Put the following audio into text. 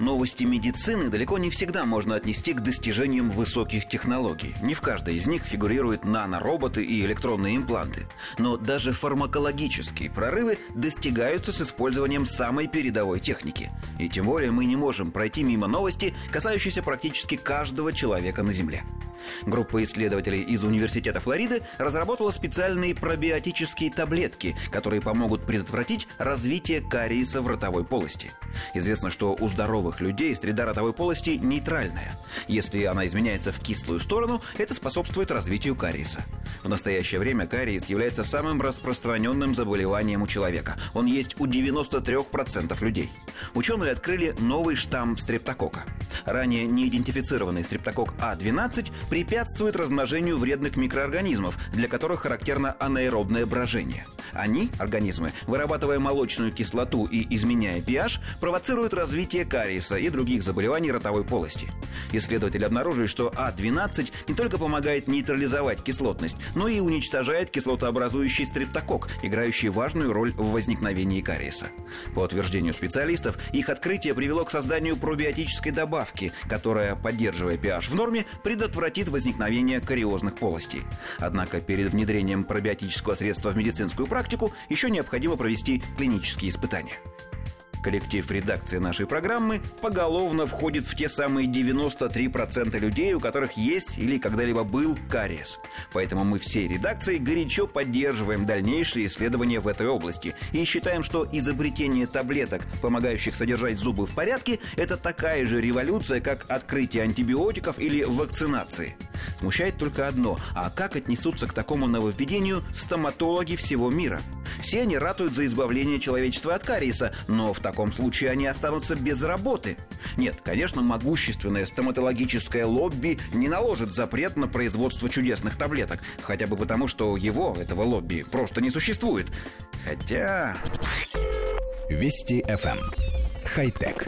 Новости медицины далеко не всегда можно отнести к достижениям высоких технологий. Не в каждой из них фигурируют нанороботы и электронные импланты. Но даже фармакологические прорывы достигаются с использованием самой передовой техники. И тем более мы не можем пройти мимо новости, касающейся практически каждого человека на Земле. Группа исследователей из Университета Флориды разработала специальные пробиотические таблетки, которые помогут предотвратить развитие кариеса в ротовой полости. Известно, что у здоровых людей среда ротовой полости нейтральная. Если она изменяется в кислую сторону, это способствует развитию кариеса. В настоящее время кариес является самым распространенным заболеванием у человека. Он есть у 93% людей. Ученые открыли новый штамм стрептокока. Ранее неидентифицированный стрептокок А12 препятствует размножению вредных микроорганизмов, для которых характерно анаэробное брожение. Они, организмы, вырабатывая молочную кислоту и изменяя pH, провоцируют развитие кариеса и других заболеваний ротовой полости. Исследователи обнаружили, что А12 не только помогает нейтрализовать кислотность, но и уничтожает кислотообразующий стрептокок, играющий важную роль в возникновении кариеса. По утверждению специалистов, их открытие привело к созданию пробиотической добавки, которая, поддерживая pH в норме, предотвратит возникновение кариозных полостей. Однако перед внедрением пробиотического средства в медицинскую практику еще необходимо провести клинические испытания. Коллектив редакции нашей программы поголовно входит в те самые 93% людей, у которых есть или когда-либо был кариес. Поэтому мы всей редакцией горячо поддерживаем дальнейшие исследования в этой области и считаем, что изобретение таблеток, помогающих содержать зубы в порядке, это такая же революция, как открытие антибиотиков или вакцинации. Смущает только одно, а как отнесутся к такому нововведению стоматологи всего мира – все они ратуют за избавление человечества от кариеса, но в таком случае они останутся без работы. Нет, конечно, могущественное стоматологическое лобби не наложит запрет на производство чудесных таблеток, хотя бы потому, что его, этого лобби, просто не существует. Хотя... Вести FM. Эм. Хай-тек.